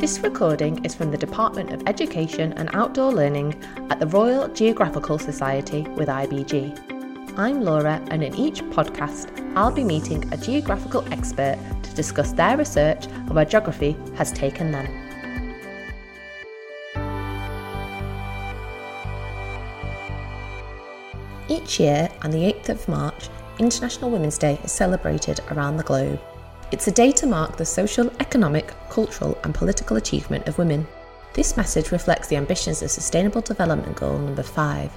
This recording is from the Department of Education and Outdoor Learning at the Royal Geographical Society with IBG. I'm Laura, and in each podcast, I'll be meeting a geographical expert to discuss their research and where geography has taken them. Each year, on the 8th of March, International Women's Day is celebrated around the globe. It's a day to mark the social, economic, cultural, and political achievement of women. This message reflects the ambitions of Sustainable Development Goal number 5,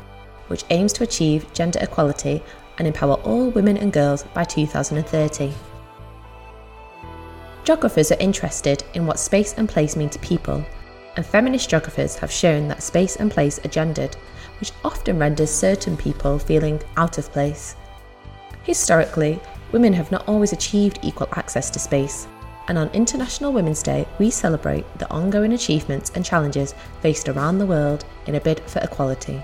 which aims to achieve gender equality and empower all women and girls by 2030. Geographers are interested in what space and place mean to people, and feminist geographers have shown that space and place are gendered, which often renders certain people feeling out of place. Historically, women have not always achieved equal access to space, and on International Women's Day, we celebrate the ongoing achievements and challenges faced around the world in a bid for equality.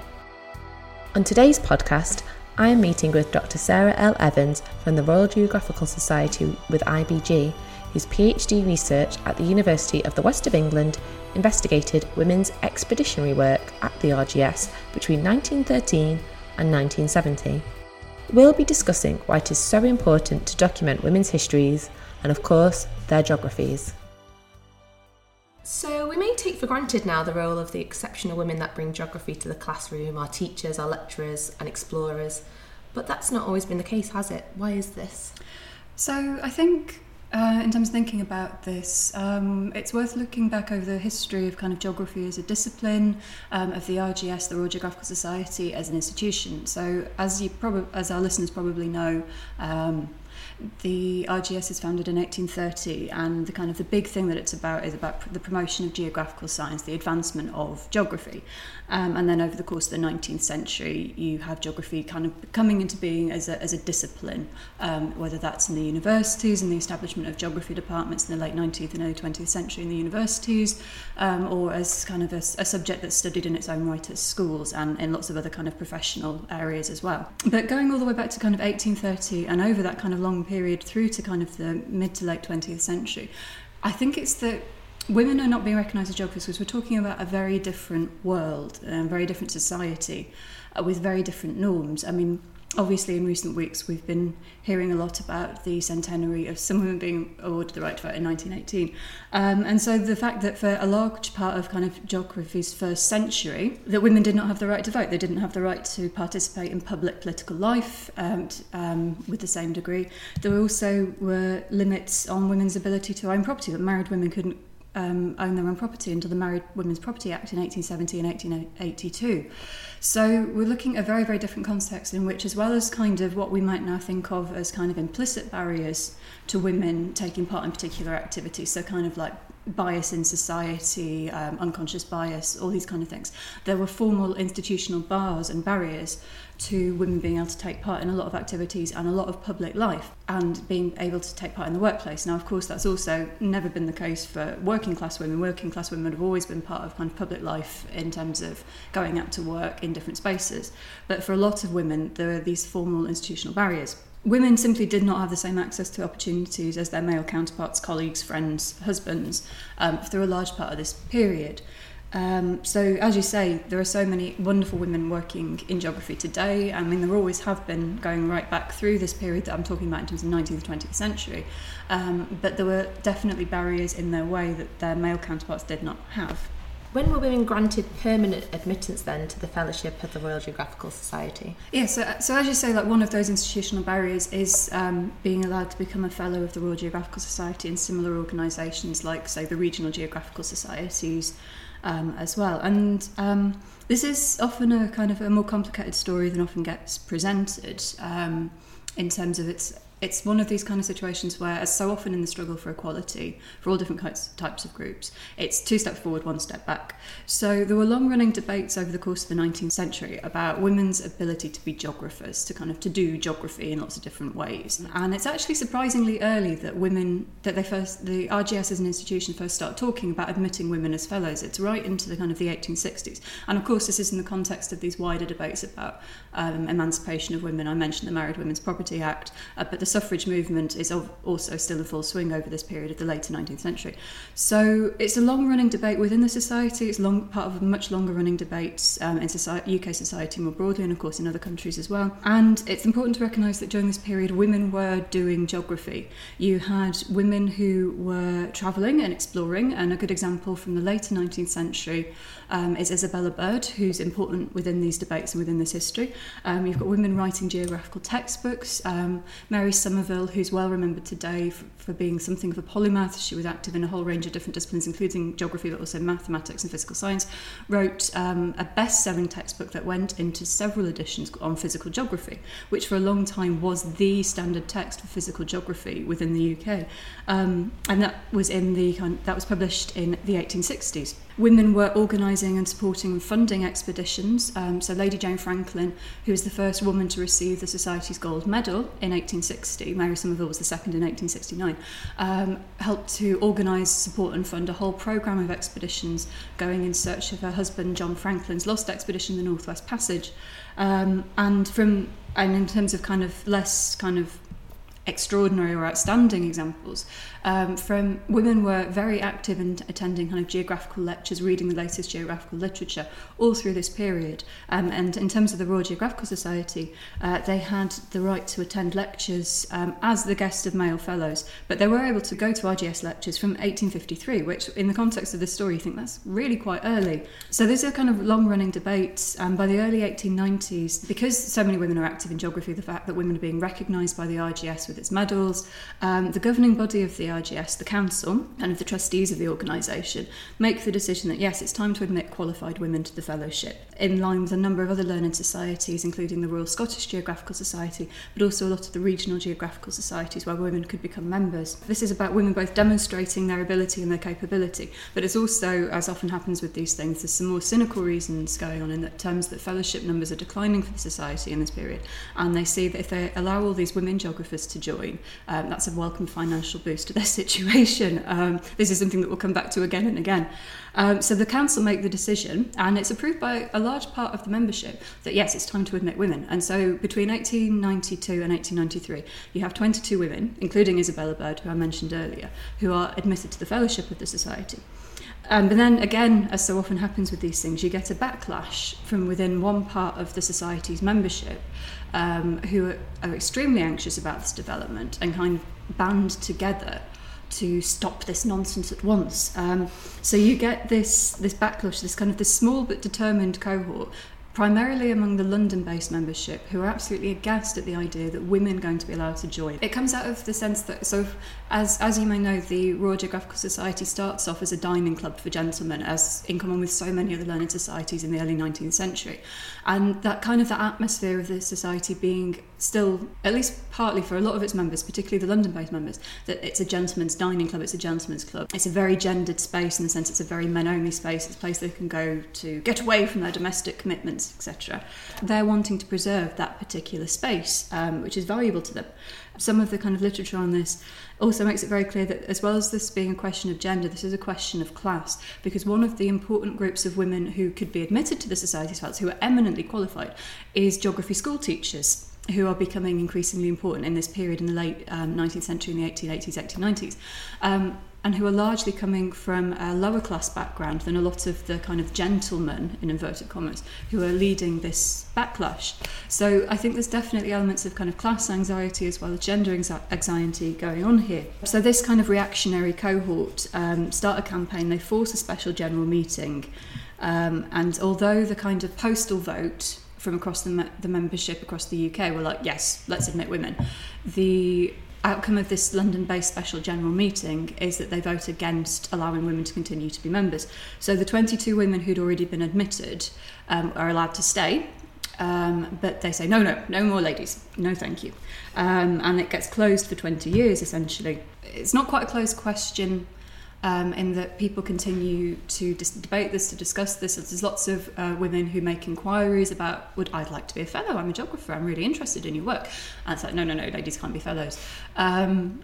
On today's podcast, I am meeting with Dr. Sarah L. Evans from the Royal Geographical Society with IBG, whose PhD research at the University of the West of England investigated women's expeditionary work at the RGS between 1913 and 1970. We'll be discussing why it is so important to document women's histories and, of course, their geographies. So, we may take for granted now the role of the exceptional women that bring geography to the classroom, our teachers, our lecturers, and explorers, but that's not always been the case, has it? Why is this? So, I think uh, in terms of thinking about this, um, it's worth looking back over the history of kind of geography as a discipline, um, of the RGS, the Royal Geographical Society, as an institution. So, as you probably, as our listeners probably know, um, the RGS is founded in 1830 and the kind of the big thing that it's about is about the promotion of geographical science, the advancement of geography. Um, and then over the course of the 19th century, you have geography kind of coming into being as a, as a discipline, um, whether that's in the universities and the establishment of geography departments in the late 19th and early 20th century in the universities, um, or as kind of a, a subject that's studied in its own right at schools and in lots of other kind of professional areas as well. But going all the way back to kind of 1830 and over that kind of long period through to kind of the mid to late 20th century, I think it's that women are not being recognised as geographers. Because we're talking about a very different world a very different society uh, with very different norms. I mean, obviously in recent weeks we've been hearing a lot about the centenary of some women being awarded the right to vote in 1918 um, and so the fact that for a large part of kind of geography's first century that women did not have the right to vote. They didn't have the right to participate in public political life um, um, with the same degree. There also were limits on women's ability to own property. That married women couldn't um, own their own property under the Married Women's Property Act in 1870 and 1882. So we're looking at a very, very different context in which, as well as kind of what we might now think of as kind of implicit barriers to women taking part in particular activities, so kind of like bias in society, um, unconscious bias, all these kind of things, there were formal institutional bars and barriers to women being able to take part in a lot of activities and a lot of public life and being able to take part in the workplace. Now, of course, that's also never been the case for working class women. Working class women have always been part of kind of public life in terms of going out to work in different spaces. But for a lot of women, there are these formal institutional barriers. Women simply did not have the same access to opportunities as their male counterparts, colleagues, friends, husbands um, through a large part of this period. Um, so, as you say, there are so many wonderful women working in geography today. I mean, there always have been going right back through this period that I'm talking about in terms of the 19th and 20th century. Um, but there were definitely barriers in their way that their male counterparts did not have. When were women granted permanent admittance then to the fellowship of the Royal Geographical Society? Yeah, so, so as you say, like one of those institutional barriers is um, being allowed to become a fellow of the Royal Geographical Society and similar organisations like, say, the regional geographical societies um, as well. And um, this is often a kind of a more complicated story than often gets presented um, in terms of its it's one of these kind of situations where, as so often in the struggle for equality, for all different types of groups, it's two steps forward, one step back. So there were long running debates over the course of the 19th century about women's ability to be geographers, to kind of to do geography in lots of different ways. And it's actually surprisingly early that women, that they first, the RGS as an institution first start talking about admitting women as fellows. It's right into the kind of the 1860s. And of course, this is in the context of these wider debates about um, emancipation of women. I mentioned the Married Women's Property Act, uh, but the suffrage movement is also still in full swing over this period of the later 19th century. So it's a long running debate within the society, it's long part of a much longer running debate um, in society, UK society more broadly, and of course in other countries as well. And it's important to recognise that during this period, women were doing geography. You had women who were travelling and exploring, and a good example from the later 19th century um, is Isabella Bird, who's important within these debates and within this history. Um, you've got women writing geographical textbooks. Um, Mary Somerville, who's well remembered today for, for being something of a polymath, she was active in a whole range of different disciplines, including geography, but also mathematics and physical science, wrote um, a best selling textbook that went into several editions on physical geography, which for a long time was the standard text for physical geography within the UK. Um, and that was in the that was published in the 1860s. Women were organising and supporting and funding expeditions. Um, so, Lady Jane Franklin, who was the first woman to receive the Society's Gold Medal in 1860, Mary Somerville was the second in 1869, um, helped to organise, support, and fund a whole programme of expeditions going in search of her husband John Franklin's lost expedition, the Northwest Passage. Um, and from and in terms of kind of less kind of extraordinary or outstanding examples um, from women were very active in attending kind of geographical lectures, reading the latest geographical literature all through this period. Um, and in terms of the Royal Geographical Society, uh, they had the right to attend lectures um, as the guest of male fellows, but they were able to go to RGS lectures from 1853, which, in the context of this story, you think that's really quite early. So these are kind of long-running debate. Um, by the early 1890s, because so many women are active in geography, the fact that women are being recognised by the RGS with its medals, um, the governing body of the The council, and of the trustees of the organisation, make the decision that yes, it's time to admit qualified women to the fellowship, in line with a number of other learned societies, including the Royal Scottish Geographical Society, but also a lot of the regional geographical societies where women could become members. This is about women both demonstrating their ability and their capability, but it's also, as often happens with these things, there's some more cynical reasons going on in that terms that fellowship numbers are declining for the society in this period, and they see that if they allow all these women geographers to join, um, that's a welcome financial boost their situation. Um, this is something that we'll come back to again and again. Um, so the council make the decision, and it's approved by a large part of the membership that yes, it's time to admit women. And so between 1892 and 1893, you have 22 women, including Isabella Bird, who I mentioned earlier, who are admitted to the fellowship of the society. Um, but then again, as so often happens with these things, you get a backlash from within one part of the society's membership um, who are, are extremely anxious about this development and kind of band together to stop this nonsense at once. Um, so you get this this backlash, this kind of this small but determined cohort, primarily among the London-based membership, who are absolutely aghast at the idea that women are going to be allowed to join. It comes out of the sense that so as, as you may know, the Royal Geographical Society starts off as a dining club for gentlemen, as in common with so many other learned societies in the early 19th century. And that kind of the atmosphere of the society being still, at least partly for a lot of its members, particularly the London based members, that it's a gentleman's dining club, it's a gentleman's club. It's a very gendered space in the sense it's a very men only space, it's a place they can go to get away from their domestic commitments etc. They're wanting to preserve that particular space, um, which is valuable to them. Some of the kind of literature on this also also makes it very clear that, as well as this being a question of gender, this is a question of class, because one of the important groups of women who could be admitted to the Society's Arts, who are eminently qualified, is geography school teachers. Who are becoming increasingly important in this period in the late um, 19th century, in the 1880s, 1890s. Um, and who are largely coming from a lower class background than a lot of the kind of gentlemen, in inverted commas, who are leading this backlash. So I think there's definitely elements of kind of class anxiety as well as gender anxiety going on here. So this kind of reactionary cohort um, start a campaign, they force a special general meeting, um, and although the kind of postal vote from across the, me- the membership across the UK were like, yes, let's admit women, the outcome of this London based special general meeting is that they vote against allowing women to continue to be members. So the 22 women who'd already been admitted um, are allowed to stay. Um, but they say, no, no, no more ladies. No, thank you. Um, and it gets closed for 20 years, essentially. It's not quite a closed question um, in that people continue to dis- debate this, to discuss this. There's lots of uh, women who make inquiries about, would I'd like to be a fellow? I'm a geographer. I'm really interested in your work. And it's like, no, no, no, ladies can't be fellows. Um,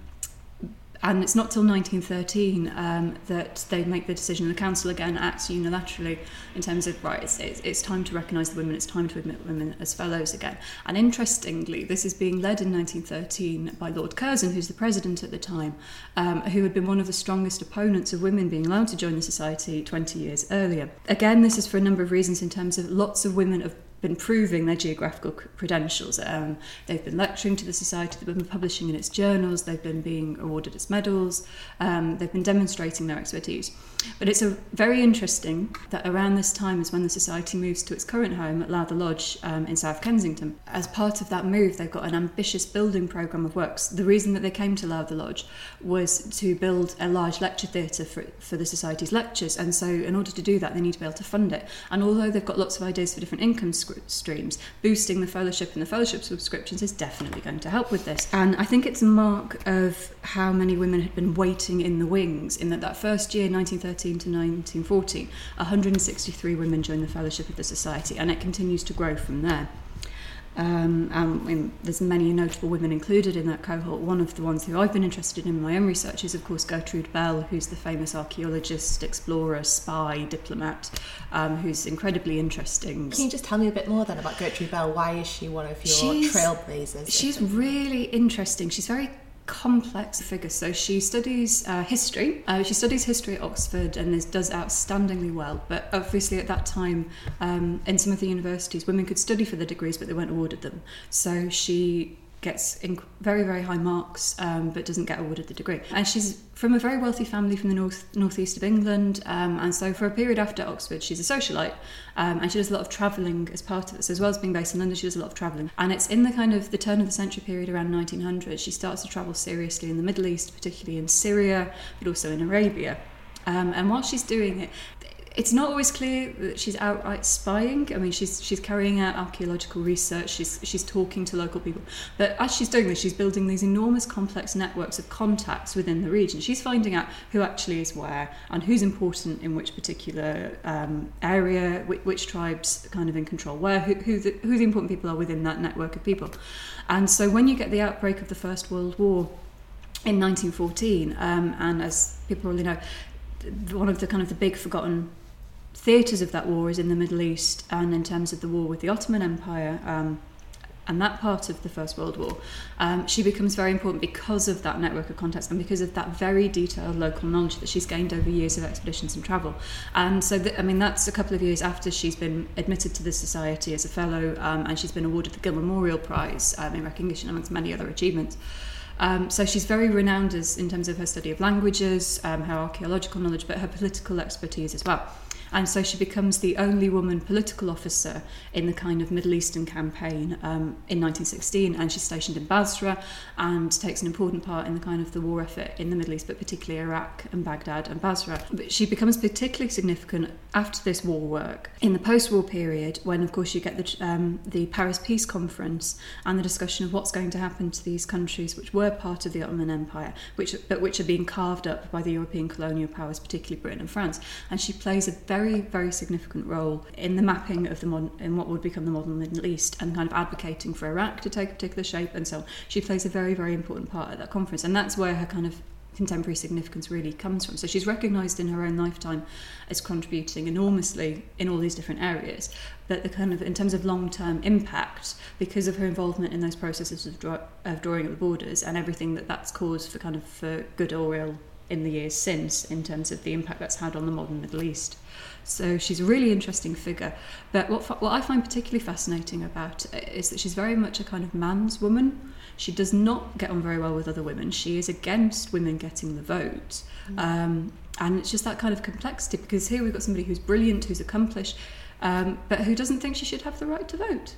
and it's not till 1913 um, that they make the decision. The council again acts unilaterally in terms of right, it's, it's, it's time to recognise the women, it's time to admit women as fellows again. And interestingly, this is being led in 1913 by Lord Curzon, who's the president at the time, um, who had been one of the strongest opponents of women being allowed to join the society 20 years earlier. Again, this is for a number of reasons in terms of lots of women have been proving their geographical credentials. Um, they've been lecturing to the society, they've been publishing in its journals, they've been being awarded its medals, um, they've been demonstrating their expertise. But it's very interesting that around this time is when the society moves to its current home at Lowther Lodge um, in South Kensington. As part of that move, they've got an ambitious building programme of works. The reason that they came to Lowther Lodge was to build a large lecture theatre for, for the society's lectures. And so, in order to do that, they need to be able to fund it. And although they've got lots of ideas for different income streams, boosting the fellowship and the fellowship subscriptions is definitely going to help with this. And I think it's a mark of how many women had been waiting in the wings in that that first year, 1930, 1913 to 1914, 163 women joined the Fellowship of the Society, and it continues to grow from there. Um, and there's many notable women included in that cohort. One of the ones who I've been interested in in my own research is, of course, Gertrude Bell, who's the famous archaeologist, explorer, spy, diplomat, um, who's incredibly interesting. Can you just tell me a bit more then about Gertrude Bell? Why is she one of your she's, trailblazers? She's really interesting. She's very complex figure. So she studies uh, history. Uh, she studies history at Oxford and is, does outstandingly well. But obviously, at that time, um, in some of the universities, women could study for the degrees, but they weren't awarded them. So she gets very very high marks um, but doesn't get awarded the degree. And she's from a very wealthy family from the north northeast of England um, and so for a period after Oxford she's a socialite um, and she does a lot of travelling as part of so as well as being based in London she does a lot of travelling. And it's in the kind of the turn of the century period around 1900 she starts to travel seriously in the Middle East particularly in Syria but also in Arabia. Um, and while she's doing it, it's not always clear that she's outright spying. I mean, she's she's carrying out archaeological research. She's she's talking to local people. But as she's doing this, she's building these enormous complex networks of contacts within the region. She's finding out who actually is where and who's important in which particular um, area, which, which, tribes kind of in control where, who who the, who the important people are within that network of people. And so when you get the outbreak of the First World War in 1914, um, and as people probably know, one of the kind of the big forgotten theatres of that war is in the Middle East and in terms of the war with the Ottoman Empire um, and that part of the First World War, um, she becomes very important because of that network of contacts and because of that very detailed local knowledge that she's gained over years of expeditions and travel. And so, th- I mean, that's a couple of years after she's been admitted to the Society as a fellow um, and she's been awarded the Gill Memorial Prize um, in recognition amongst many other achievements. Um, so she's very renowned as in terms of her study of languages, um, her archaeological knowledge, but her political expertise as well. And so she becomes the only woman political officer in the kind of Middle Eastern campaign um, in 1916. And she's stationed in Basra and takes an important part in the kind of the war effort in the Middle East, but particularly Iraq and Baghdad and Basra. But she becomes particularly significant after this war work in the post-war period, when of course you get the um, the Paris Peace Conference and the discussion of what's going to happen to these countries which were part of the Ottoman Empire, which but which are being carved up by the European colonial powers, particularly Britain and France. And she plays a very very, very significant role in the mapping of the modern, in what would become the modern Middle East and kind of advocating for Iraq to take a particular shape and so on. She plays a very, very important part at that conference, and that's where her kind of contemporary significance really comes from. So she's recognised in her own lifetime as contributing enormously in all these different areas. But the kind of, in terms of long term impact, because of her involvement in those processes of, draw, of drawing up the borders and everything that that's caused for kind of for good or ill in the years since, in terms of the impact that's had on the modern Middle East. So she's a really interesting figure. But what, what I find particularly fascinating about is that she's very much a kind of man's woman. She does not get on very well with other women. She is against women getting the vote. Mm. Um, and it's just that kind of complexity because here we've got somebody who's brilliant, who's accomplished, um, but who doesn't think she should have the right to vote.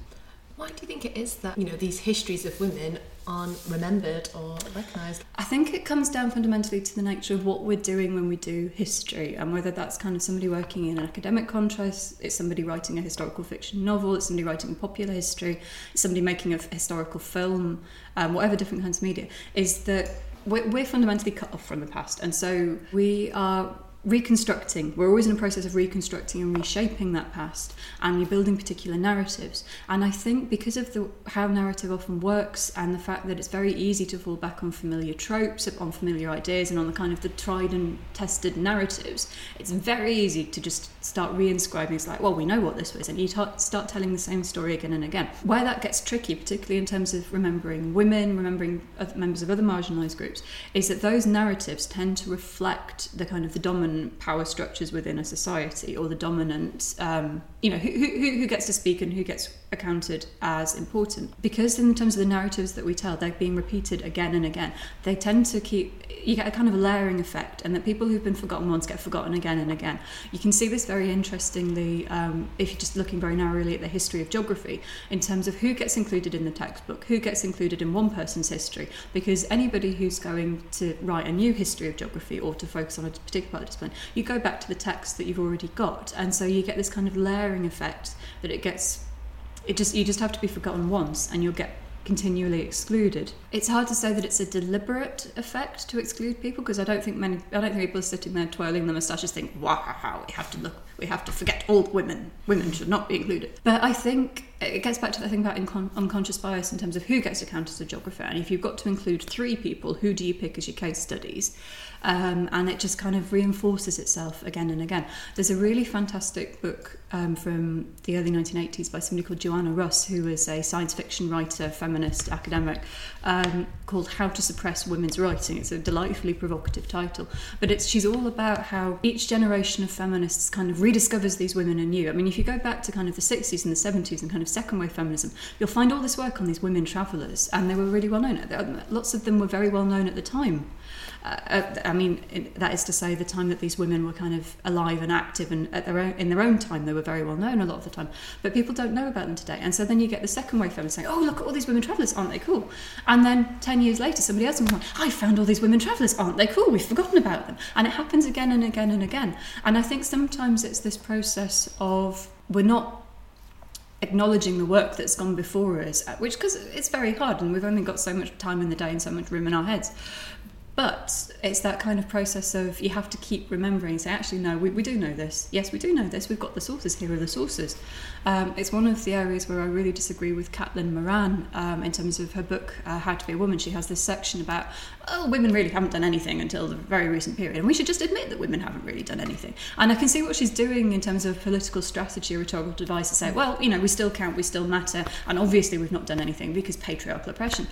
Why do you think it is that you know these histories of women aren't remembered or recognised? I think it comes down fundamentally to the nature of what we're doing when we do history, and whether that's kind of somebody working in an academic context, it's somebody writing a historical fiction novel, it's somebody writing popular history, it's somebody making a historical film, um, whatever different kinds of media, is that we're, we're fundamentally cut off from the past, and so we are reconstructing. We're always in a process of reconstructing and reshaping that past and you're building particular narratives. And i think because of the how narrative often works and the fact that it's very easy to fall back on familiar tropes on familiar ideas and on the kind of the tried and tested narratives it's very easy to just start reinscribing. It's like well we know what this was and you t- start telling the same story again and again. Where that gets tricky particularly in terms of remembering women remembering members of other marginalized groups is that those narratives tend to reflect the kind of the dominant power structures within a society or the dominant um, you know who, who, who gets to speak and who gets accounted as important. Because in terms of the narratives that we tell they're being repeated again and again. They tend to keep you get a kind of layering effect and that people who've been forgotten once get forgotten again and again. You can see this very interestingly um, if you're just looking very narrowly at the history of geography in terms of who gets included in the textbook who gets included in one person's history. Because anybody who's going to write a new history of geography or to focus on a particular you go back to the text that you've already got and so you get this kind of layering effect that it gets it just you just have to be forgotten once and you'll get continually excluded. It's hard to say that it's a deliberate effect to exclude people because I don't think many I don't think people are sitting there twirling their moustaches think, wow, we have to look we have to forget all women. Women should not be included. But I think it gets back to the thing about unconscious bias in terms of who gets to count as a geographer. And if you've got to include three people, who do you pick as your case studies? Um, and it just kind of reinforces itself again and again. There's a really fantastic book um, from the early 1980s by somebody called Joanna Russ, who was a science fiction writer, feminist, academic, um, called How to Suppress Women's Writing. It's a delightfully provocative title, but it's she's all about how each generation of feminists kind of rediscovers these women anew. I mean, if you go back to kind of the 60s and the 70s and kind of second wave feminism, you'll find all this work on these women travellers, and they were really well known. Lots of them were very well known at the time. Uh, I mean, that is to say, the time that these women were kind of alive and active, and at their own, in their own time, they were very well known a lot of the time. But people don't know about them today, and so then you get the second wave feminists saying, "Oh, look at all these women travellers, aren't they cool?" And then ten years later, somebody else will go, "I found all these women travellers, aren't they cool? We've forgotten about them," and it happens again and again and again. And I think sometimes it's this process of we're not acknowledging the work that's gone before us, uh, which because it's very hard and we've only got so much time in the day and so much room in our heads. But it's that kind of process of you have to keep remembering, say, actually, no, we, we do know this. Yes, we do know this. We've got the sources. Here are the sources. Um, it's one of the areas where I really disagree with Caitlin Moran um, in terms of her book, uh, How to Be a Woman. She has this section about, oh, women really haven't done anything until the very recent period. And we should just admit that women haven't really done anything. And I can see what she's doing in terms of political strategy, rhetorical device to say, well, you know, we still count, we still matter. And obviously, we've not done anything because patriarchal oppression.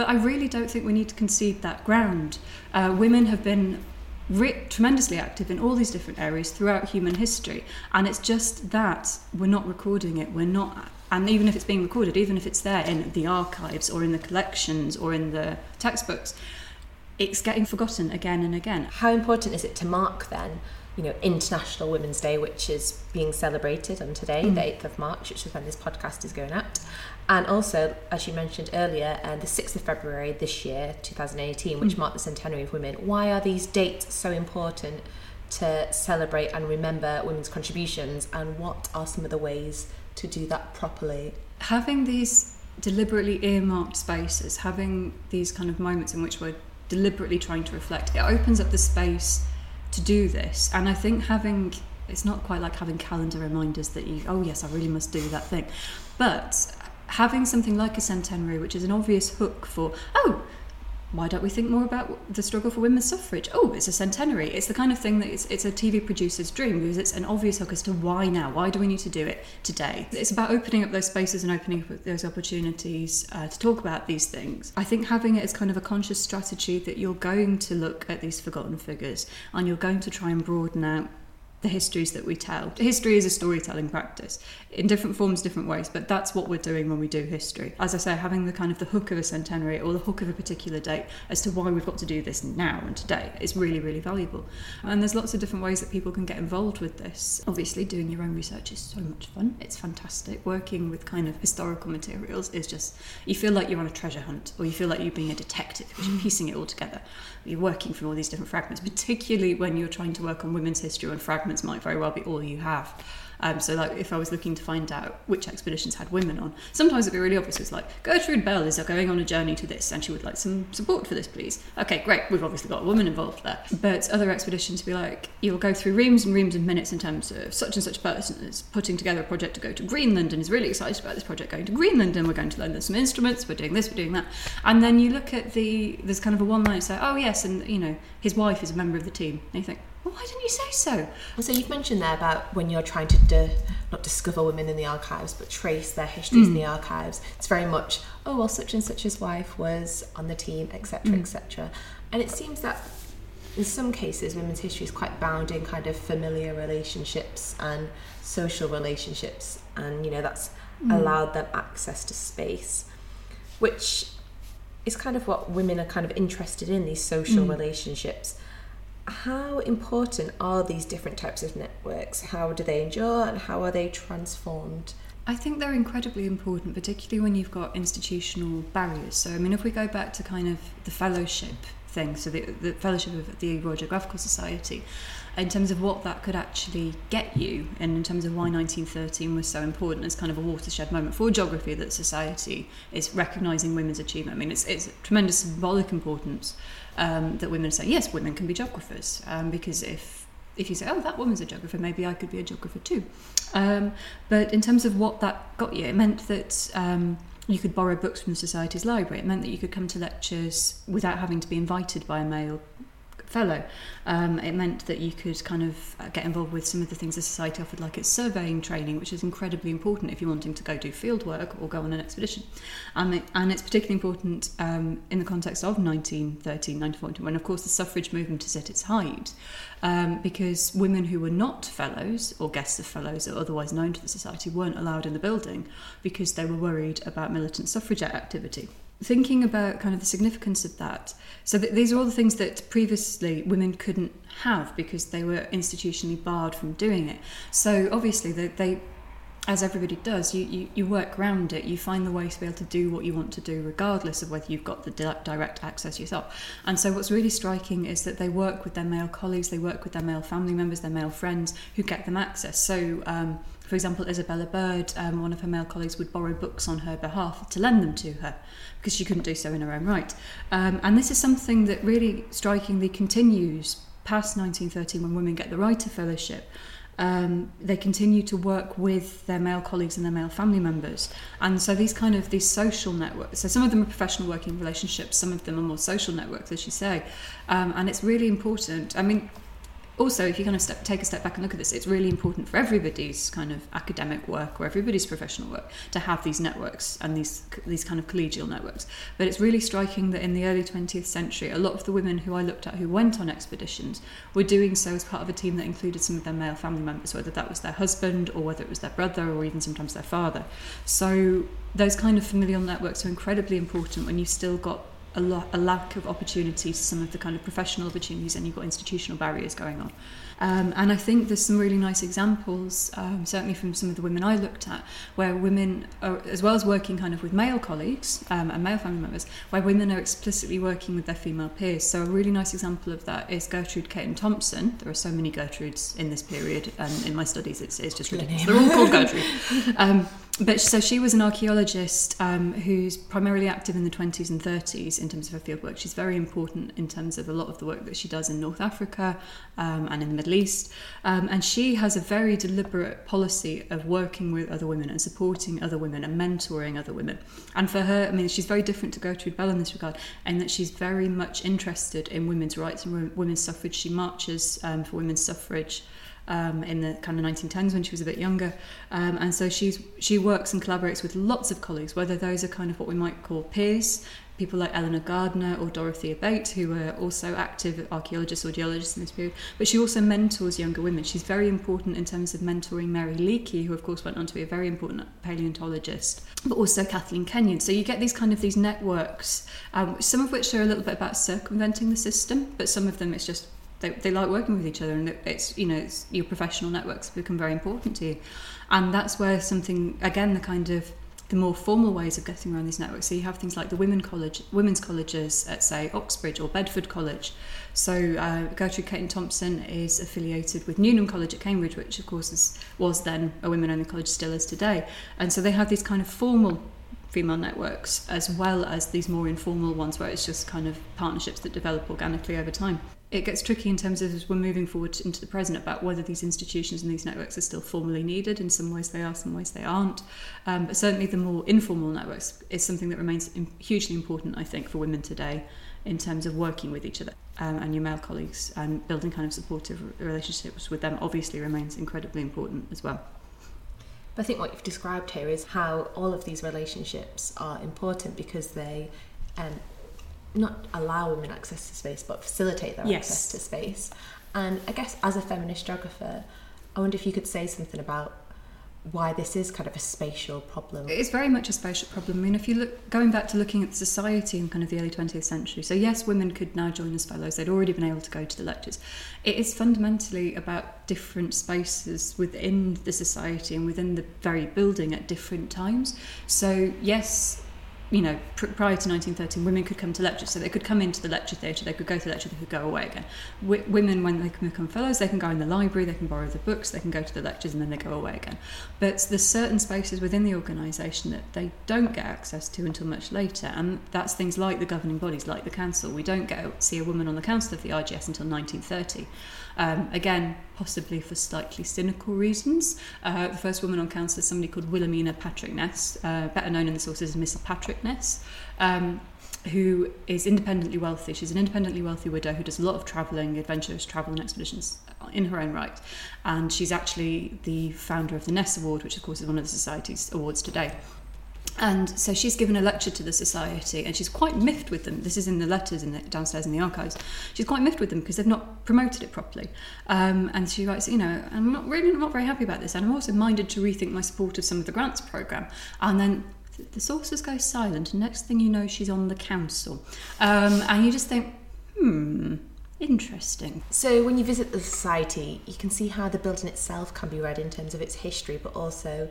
But I really don't think we need to concede that ground. Uh, women have been re- tremendously active in all these different areas throughout human history, and it's just that we're not recording it. We're not, and even if it's being recorded, even if it's there in the archives or in the collections or in the textbooks, it's getting forgotten again and again. How important is it to mark then? you know, International Women's Day, which is being celebrated on today, mm. the 8th of March, which is when this podcast is going out. And also, as you mentioned earlier, uh, the 6th of February this year, 2018, which mm. marked the centenary of women. Why are these dates so important to celebrate and remember women's contributions? And what are some of the ways to do that properly? Having these deliberately earmarked spaces, having these kind of moments in which we're deliberately trying to reflect, it opens up the space to do this. And I think having it's not quite like having calendar reminders that you, oh yes, I really must do that thing. But having something like a centenary, which is an obvious hook for, oh, why don't we think more about the struggle for women's suffrage? Oh, it's a centenary. It's the kind of thing that it's, it's a TV producer's dream because it's an obvious hook as to why now? Why do we need to do it today? It's about opening up those spaces and opening up those opportunities uh, to talk about these things. I think having it as kind of a conscious strategy that you're going to look at these forgotten figures and you're going to try and broaden out the histories that we tell. History is a storytelling practice in different forms, different ways, but that's what we're doing when we do history. As I say, having the kind of the hook of a centenary or the hook of a particular date as to why we've got to do this now and today is really, really valuable. And there's lots of different ways that people can get involved with this. Obviously, doing your own research is so much fun. It's fantastic. Working with kind of historical materials is just, you feel like you're on a treasure hunt or you feel like you're being a detective because you're mm. piecing it all together. You're working from all these different fragments, particularly when you're trying to work on women's history and fragments might very well be all you have. Um, so, like, if I was looking to find out which expeditions had women on, sometimes it'd be really obvious. It's like Gertrude Bell is going on a journey to this, and she would like some support for this, please. Okay, great. We've obviously got a woman involved there. But other expeditions would be like, you'll go through reams and reams of minutes in terms of such and such person is putting together a project to go to Greenland and is really excited about this project going to Greenland, and we're going to learn some instruments. We're doing this, we're doing that, and then you look at the there's kind of a one line say, oh yes, and you know his wife is a member of the team, and you think well, why didn't you say so? So you've mentioned there about when you're trying to di- not discover women in the archives, but trace their histories mm. in the archives. It's very much, oh well, such and such's wife was on the team, etc., mm. etc. And it seems that in some cases, women's history is quite bound in kind of familiar relationships and social relationships, and you know that's mm. allowed them access to space, which is kind of what women are kind of interested in these social mm. relationships how important are these different types of networks? How do they endure and how are they transformed? I think they're incredibly important, particularly when you've got institutional barriers. So, I mean, if we go back to kind of the fellowship thing, so the, the fellowship of the Royal Geographical Society, in terms of what that could actually get you, and in terms of why 1913 was so important as kind of a watershed moment for geography that society is recognising women's achievement. I mean, it's, it's tremendous symbolic importance um, that women say, yes, women can be geographers, um, because if if you say, oh, that woman's a geographer, maybe I could be a geographer too. Um, but in terms of what that got you, it meant that um, you could borrow books from the Society's library. It meant that you could come to lectures without having to be invited by a male fellow. Um, it meant that you could kind of uh, get involved with some of the things the society offered, like its surveying training, which is incredibly important if you're wanting to go do field work or go on an expedition. It, and it's particularly important um, in the context of 1913, 1914, when, of course, the suffrage movement is at its height, um, because women who were not fellows or guests of fellows or otherwise known to the society weren't allowed in the building because they were worried about militant suffragette activity thinking about kind of the significance of that. So th- these are all the things that previously women couldn't have because they were institutionally barred from doing it. So obviously they, they as everybody does, you, you, you work around it. You find the way to be able to do what you want to do, regardless of whether you've got the di- direct access yourself. And so, what's really striking is that they work with their male colleagues, they work with their male family members, their male friends who get them access. So, um, for example, Isabella Bird, um, one of her male colleagues, would borrow books on her behalf to lend them to her because she couldn't do so in her own right. Um, and this is something that really strikingly continues past 1913 when women get the Writer fellowship. Um, they continue to work with their male colleagues and their male family members. And so these kind of these social networks, so some of them are professional working relationships, some of them are more social networks, as you say. Um, and it's really important. I mean, also, if you kind of step, take a step back and look at this, it's really important for everybody's kind of academic work or everybody's professional work to have these networks and these these kind of collegial networks. But it's really striking that in the early 20th century, a lot of the women who I looked at who went on expeditions were doing so as part of a team that included some of their male family members, whether that was their husband or whether it was their brother or even sometimes their father. So those kind of familial networks are incredibly important when you've still got a, lo- a lack of opportunities, some of the kind of professional opportunities and you've got institutional barriers going on. Um, and I think there's some really nice examples, um, certainly from some of the women I looked at, where women, are, as well as working kind of with male colleagues um, and male family members, where women are explicitly working with their female peers. So a really nice example of that is Gertrude Caton Thompson. There are so many Gertrudes in this period, and in my studies, it's, it's just ridiculous. They're all called Gertrude. But so she was an archaeologist um, who's primarily active in the 20s and 30s in terms of her fieldwork. She's very important in terms of a lot of the work that she does in North Africa um, and in the Middle East. Um, and she has a very deliberate policy of working with other women and supporting other women and mentoring other women. And for her, I mean, she's very different to Gertrude Bell in this regard, in that she's very much interested in women's rights and women's suffrage. She marches um, for women's suffrage um, in the kind of 1910s when she was a bit younger. Um, and so she's she works and collaborates with lots of colleagues, whether those are kind of what we might call peers, people like Elinor Gardner or Dorothea Bates, who were also active archaeologists or geologists in this period. But she also mentors younger women. She's very important in terms of mentoring Mary Leakey, who of course went on to be a very important paleontologist, but also Kathleen Kenyon. So you get these kind of these networks, um, some of which are a little bit about circumventing the system, but some of them it's just they, they like working with each other and it's you know it's your professional networks become very important to you and that's where something again the kind of the more formal ways of getting around these networks. So you have things like the women college, women's colleges at say Oxbridge or Bedford College. So uh, Gertrude Caton Thompson is affiliated with Newnham College at Cambridge, which of course is, was then a women-only college, still is today. And so they have these kind of formal female networks as well as these more informal ones where it's just kind of partnerships that develop organically over time it gets tricky in terms of as we're moving forward into the present about whether these institutions and these networks are still formally needed. In some ways they are, some ways they aren't. Um, but certainly the more informal networks is something that remains hugely important, I think, for women today in terms of working with each other um, and your male colleagues and building kind of supportive relationships with them obviously remains incredibly important as well. I think what you've described here is how all of these relationships are important because they um, not allow women access to space, but facilitate their yes. access to space. And I guess as a feminist geographer, I wonder if you could say something about why this is kind of a spatial problem. It's very much a spatial problem. I mean, if you look going back to looking at society in kind of the early 20th century, so yes, women could now join as fellows. They'd already been able to go to the lectures. It is fundamentally about different spaces within the society and within the very building at different times. So yes, you know, prior to 1913, women could come to lectures. So they could come into the lecture theatre, they could go to the lecture, they could go away again. W- women, when they can become fellows, they can go in the library, they can borrow the books, they can go to the lectures, and then they go away again. But there's certain spaces within the organisation that they don't get access to until much later. And that's things like the governing bodies, like the council. We don't get see a woman on the council of the RGS until 1930. Um, again, possibly for slightly cynical reasons. Uh, the first woman on council is somebody called Wilhelmina Patrick Ness, uh, better known in the sources as Mrs. Patrick Ness. Um, who is independently wealthy. She's an independently wealthy widow who does a lot of travelling, adventurous travel and expeditions in her own right. And she's actually the founder of the Ness Award, which of course is one of the Society's awards today. And so she's given a lecture to the society, and she's quite miffed with them. This is in the letters in the, downstairs in the archives. She's quite miffed with them because they've not promoted it properly. Um, and she writes, you know, I'm not really not very happy about this, and I'm also minded to rethink my support of some of the grants program. And then the sources go silent, and next thing you know, she's on the council, um, and you just think, hmm. Interesting. So, when you visit the society, you can see how the building itself can be read in terms of its history, but also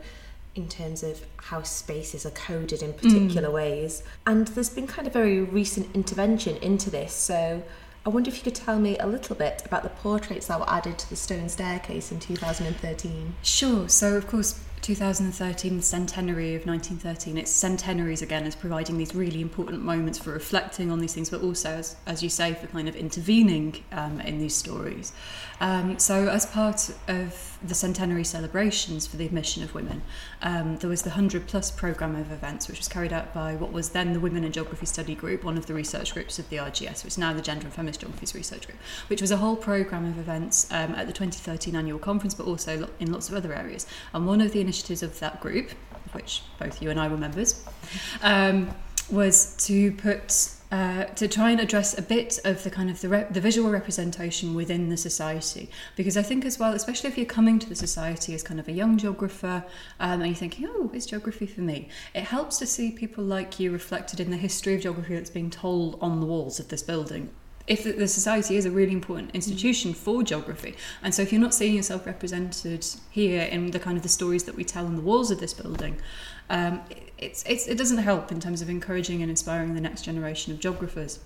in terms of how spaces are coded in particular mm. ways. And there's been kind of very recent intervention into this. So I wonder if you could tell me a little bit about the portraits that were added to the stone staircase in 2013. Sure. So, of course, 2013 centenary of 1913 it's centenaries again as providing these really important moments for reflecting on these things but also as, as you say for kind of intervening um, in these stories. Um, so as part of the centenary celebrations for the admission of women um, there was the 100 plus programme of events which was carried out by what was then the women in geography study group one of the research groups of the RGS which is now the gender and feminist geographies research group which was a whole programme of events um, at the 2013 annual conference but also in lots of other areas. And one of the initiatives of that group, of which both you and I were members, um, was to put uh, to try and address a bit of the kind of the, the visual representation within the society. Because I think as well especially if you're coming to the society as kind of a young geographer um, and you're thinking oh is geography for me it helps to see people like you reflected in the history of geography that's being told on the walls of this building if the, society is a really important institution for geography and so if you're not seeing yourself represented here in the kind of the stories that we tell on the walls of this building um, it's, it's, it doesn't help in terms of encouraging and inspiring the next generation of geographers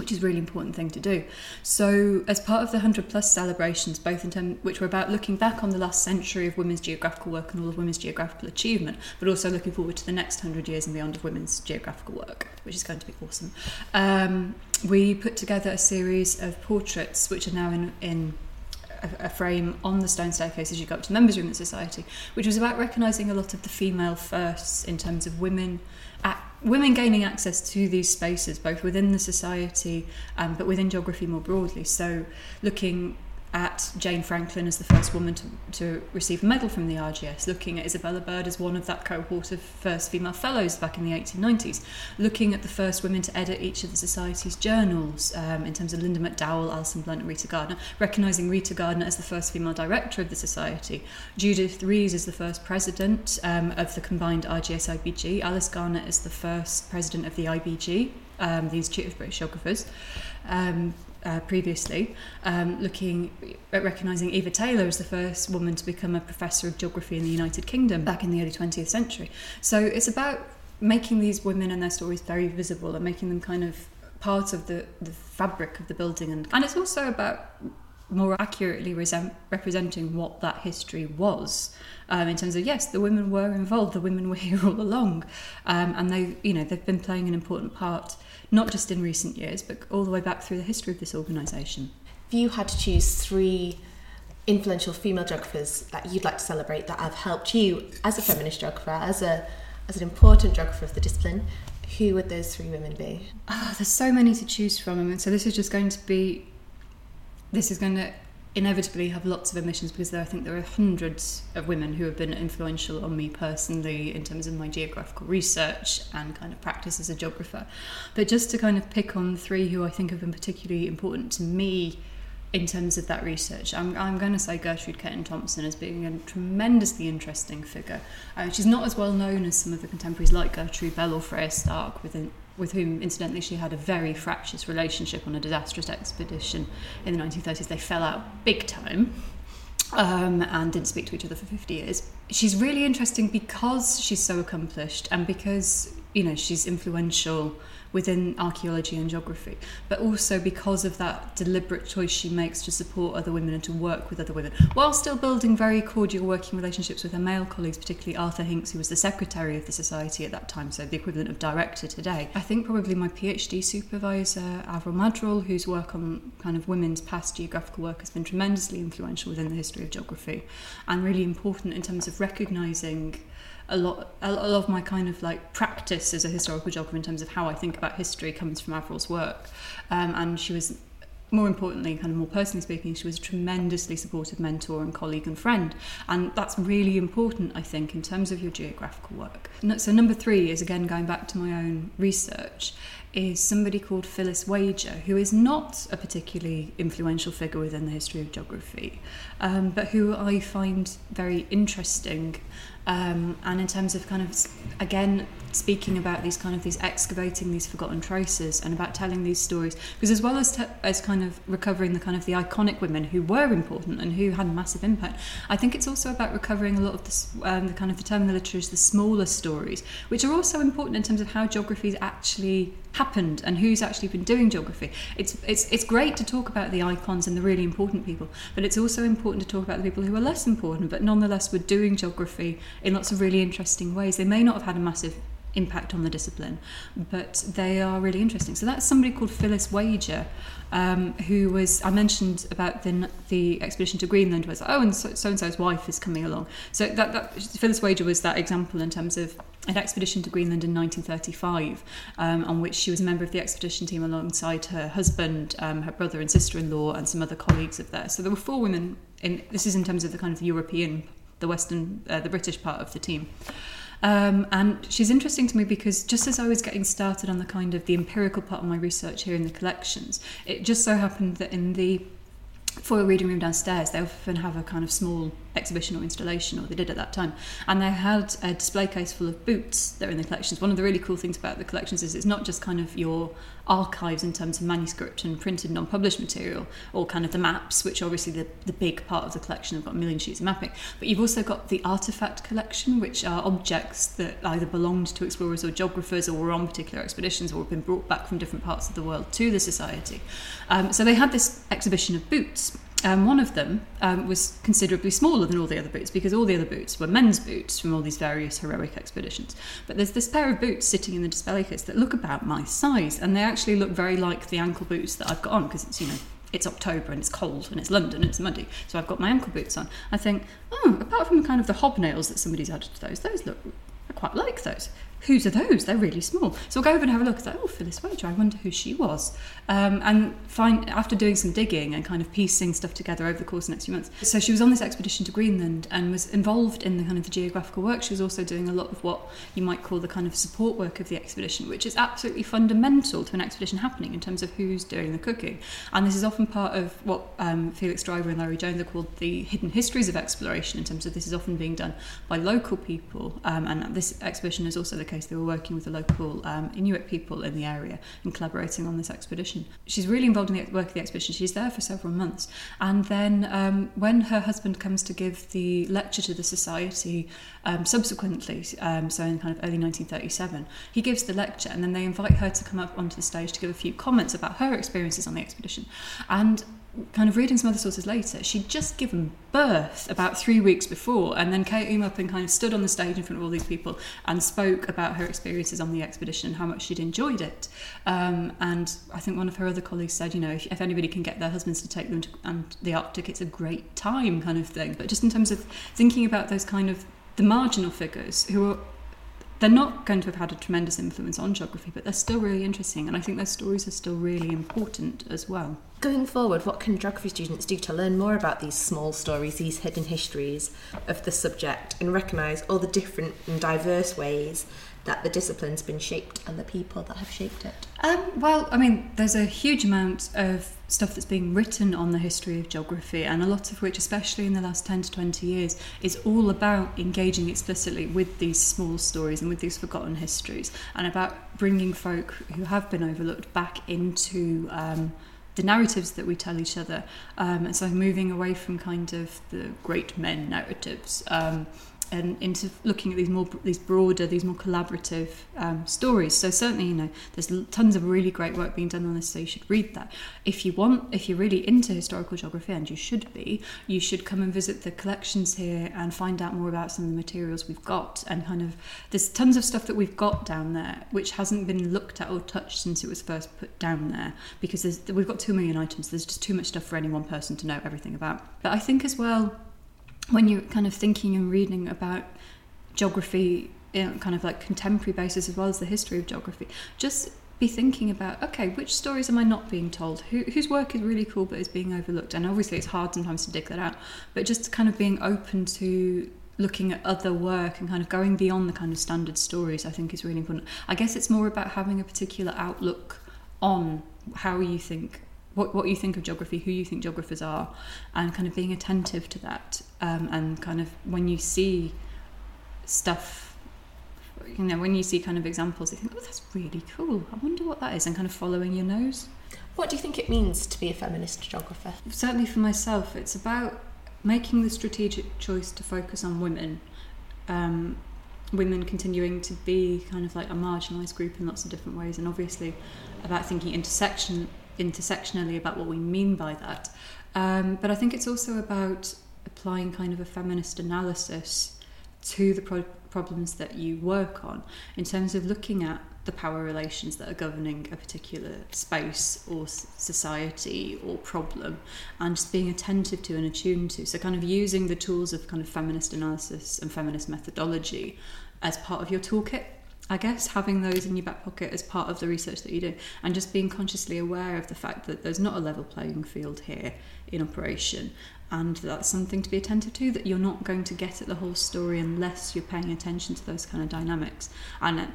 which is a really important thing to do. So, as part of the 100 plus celebrations, both in terms which were about looking back on the last century of women's geographical work and all of women's geographical achievement, but also looking forward to the next 100 years and beyond of women's geographical work, which is going to be awesome. Um, we put together a series of portraits which are now in, in a, frame on the stone staircase as you go up to the members' room the society, which was about recognising a lot of the female firsts in terms of women women gaining access to these spaces, both within the society um, but within geography more broadly. So, looking at Jane Franklin as the first woman to, to receive a medal from the RGS, looking at Isabella Bird as one of that cohort of first female fellows back in the 1890s, looking at the first women to edit each of the Society's journals um, in terms of Linda McDowell, Alison Blunt, and Rita Gardner, recognising Rita Gardner as the first female director of the Society, Judith Rees as the first president um, of the combined RGS IBG, Alice Garnett as the first president of the IBG, um, the Institute of British Geographers. Um, uh, previously, um, looking at recognising Eva Taylor as the first woman to become a professor of geography in the United Kingdom back in the early 20th century. So it's about making these women and their stories very visible and making them kind of part of the, the fabric of the building. And, and it's also about more accurately representing what that history was um, in terms of yes the women were involved the women were here all along um, and they you know they've been playing an important part not just in recent years, but all the way back through the history of this organisation. If you had to choose three influential female geographers that you'd like to celebrate that have helped you as a feminist geographer, as a as an important geographer of the discipline, who would those three women be? Oh, there's so many to choose from, and so this is just going to be. This is going to inevitably have lots of omissions because there, I think there are hundreds of women who have been influential on me personally in terms of my geographical research and kind of practice as a geographer. But just to kind of pick on three who I think have been particularly important to me in terms of that research, I'm, I'm going to say Gertrude Caton Thompson as being a tremendously interesting figure. Uh, she's not as well known as some of the contemporaries like Gertrude Bell or Freya Stark within with whom, incidentally, she had a very fractious relationship on a disastrous expedition in the 1930s. They fell out big time um, and didn't speak to each other for 50 years. She's really interesting because she's so accomplished and because, you know, she's influential within archaeology and geography, but also because of that deliberate choice she makes to support other women and to work with other women, while still building very cordial working relationships with her male colleagues, particularly Arthur Hinks, who was the secretary of the society at that time, so the equivalent of director today. I think probably my PhD supervisor, Avril Maddrell, whose work on kind of women's past geographical work has been tremendously influential within the history of geography and really important in terms of recognising a lot a, lot of my kind of like practice as a historical geographer in terms of how I think about history comes from Avril's work. Um, and she was more importantly, kind of more personally speaking, she was a tremendously supportive mentor and colleague and friend. And that's really important, I think, in terms of your geographical work. So, number three is again going back to my own research is somebody called Phyllis Wager, who is not a particularly influential figure within the history of geography, um, but who I find very interesting um, and in terms of kind of again speaking about these kind of these excavating these forgotten traces and about telling these stories because as well as te- as kind of recovering the kind of the iconic women who were important and who had massive impact I think it's also about recovering a lot of this um, the kind of the term in the literature is the smaller stories which are also important in terms of how geography actually happened and who's actually been doing geography. It's it's it's great to talk about the icons and the really important people, but it's also important to talk about the people who are less important, but nonetheless were doing geography in lots of really interesting ways. They may not have had a massive impact on the discipline, but they are really interesting. So that's somebody called Phyllis Wager, um, who was I mentioned about the the expedition to Greenland was oh and so and so's wife is coming along. So that, that Phyllis Wager was that example in terms of an expedition to Greenland in 1935, um, on which she was a member of the expedition team alongside her husband, um, her brother and sister-in-law, and some other colleagues of theirs. So there were four women. In this is in terms of the kind of European, the Western, uh, the British part of the team. Um, and she's interesting to me because just as I was getting started on the kind of the empirical part of my research here in the collections, it just so happened that in the foyer reading room downstairs, they often have a kind of small exhibition or installation, or they did at that time. And they had a display case full of boots that are in the collections. One of the really cool things about the collections is it's not just kind of your archives in terms of manuscript and printed non published material, or kind of the maps, which obviously the, the big part of the collection have got a million sheets of mapping. But you've also got the artifact collection, which are objects that either belonged to explorers or geographers or were on particular expeditions or have been brought back from different parts of the world to the society. Um, so they had this exhibition of boots um, one of them um, was considerably smaller than all the other boots because all the other boots were men's boots from all these various heroic expeditions. But there's this pair of boots sitting in the case that look about my size, and they actually look very like the ankle boots that I've got on because it's you know it's October and it's cold and it's London and it's muddy, so I've got my ankle boots on. I think, oh, apart from kind of the hobnails that somebody's added to those, those look I quite like those whose are those? They're really small. So I'll go over and have a look. It's like, oh, Phyllis Wager, I wonder who she was. Um, and find after doing some digging and kind of piecing stuff together over the course of the next few months. So she was on this expedition to Greenland and was involved in the kind of the geographical work. She was also doing a lot of what you might call the kind of support work of the expedition, which is absolutely fundamental to an expedition happening in terms of who's doing the cooking. And this is often part of what um, Felix Driver and Lowri Jones are called the hidden histories of exploration in terms of this is often being done by local people. Um, and this expedition is also the case, they were working with the local um, Inuit people in the area and collaborating on this expedition. She's really involved in the work of the expedition. She's there for several months. And then um, when her husband comes to give the lecture to the society um, subsequently, um, so in kind of early 1937, he gives the lecture and then they invite her to come up onto the stage to give a few comments about her experiences on the expedition. And kind of reading some other sources later, she'd just given birth about three weeks before, and then up and kind of stood on the stage in front of all these people and spoke about her experiences on the expedition and how much she'd enjoyed it. Um, and I think one of her other colleagues said, you know, if, if anybody can get their husbands to take them to and the Arctic, it's a great time, kind of thing. But just in terms of thinking about those kind of the marginal figures who are they're not going to have had a tremendous influence on geography, but they're still really interesting, and I think their stories are still really important as well. Going forward, what can geography students do to learn more about these small stories, these hidden histories of the subject, and recognise all the different and diverse ways that the discipline's been shaped and the people that have shaped it? Um, well, I mean, there's a huge amount of stuff that's being written on the history of geography, and a lot of which, especially in the last 10 to 20 years, is all about engaging explicitly with these small stories and with these forgotten histories, and about bringing folk who have been overlooked back into. Um, the narratives that we tell each other. Um, and so moving away from kind of the great men narratives um, and into looking at these more these broader these more collaborative um, stories. So certainly you know there's tons of really great work being done on this so you should read that. If you want if you're really into historical geography and you should be you should come and visit the collections here and find out more about some of the materials we've got and kind of there's tons of stuff that we've got down there which hasn't been looked at or touched since it was first put down there because we've got two million items. There's just too much stuff for any one person to know everything about. But I think as well when you're kind of thinking and reading about geography in kind of like contemporary basis as well as the history of geography, just be thinking about okay, which stories am I not being told? Who, whose work is really cool but is being overlooked? And obviously, it's hard sometimes to dig that out, but just kind of being open to looking at other work and kind of going beyond the kind of standard stories, I think is really important. I guess it's more about having a particular outlook on how you think what, what you think of geography, who you think geographers are, and kind of being attentive to that. Um, and kind of when you see stuff, you know, when you see kind of examples, you think, oh, that's really cool. I wonder what that is, and kind of following your nose. What do you think it means to be a feminist geographer? Certainly for myself, it's about making the strategic choice to focus on women. Um, women continuing to be kind of like a marginalised group in lots of different ways, and obviously about thinking intersection intersectionally about what we mean by that. Um, but I think it's also about applying kind of a feminist analysis to the pro- problems that you work on in terms of looking at the power relations that are governing a particular space or society or problem and just being attentive to and attuned to so kind of using the tools of kind of feminist analysis and feminist methodology as part of your toolkit I guess having those in your back pocket as part of the research that you do and just being consciously aware of the fact that there's not a level playing field here in operation and that's something to be attentive to that you're not going to get at the whole story unless you're paying attention to those kind of dynamics. And uh,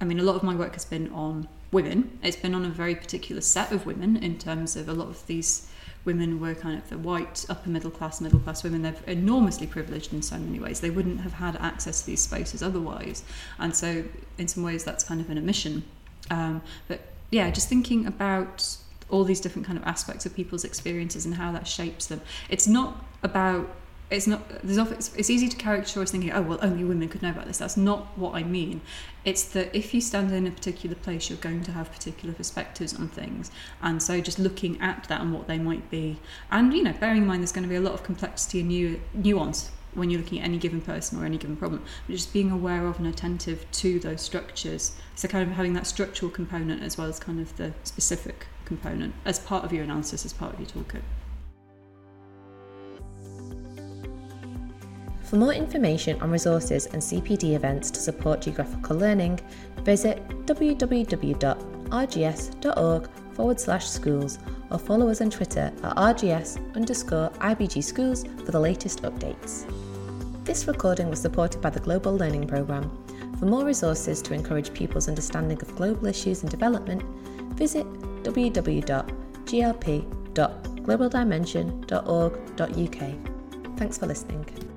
I mean a lot of my work has been on women. It's been on a very particular set of women in terms of a lot of these women were kind of the white upper middle class middle class women. They're enormously privileged in so many ways. They wouldn't have had access to these spaces otherwise. And so in some ways that's kind of an omission. Um, but yeah just thinking about all these different kind of aspects of people's experiences and how that shapes them. It's not about it's not there's often, it's, it's easy to caricature thinking oh well only women could know about this. That's not what i mean. It's that if you stand in a particular place you're going to have particular perspectives on things. And so just looking at that and what they might be. And you know bearing in mind there's going to be a lot of complexity and new nuance when you're looking at any given person or any given problem. But just being aware of and attentive to those structures. So kind of having that structural component as well as kind of the specific component as part of your analysis as part of your toolkit For more information on resources and CPD events to support geographical learning, visit www.rgs.org forward slash schools or follow us on Twitter at rgs underscore ibg schools for the latest updates. This recording was supported by the Global Learning Programme. For more resources to encourage pupils' understanding of global issues and development, visit www.glp.globaldimension.org.uk. Thanks for listening.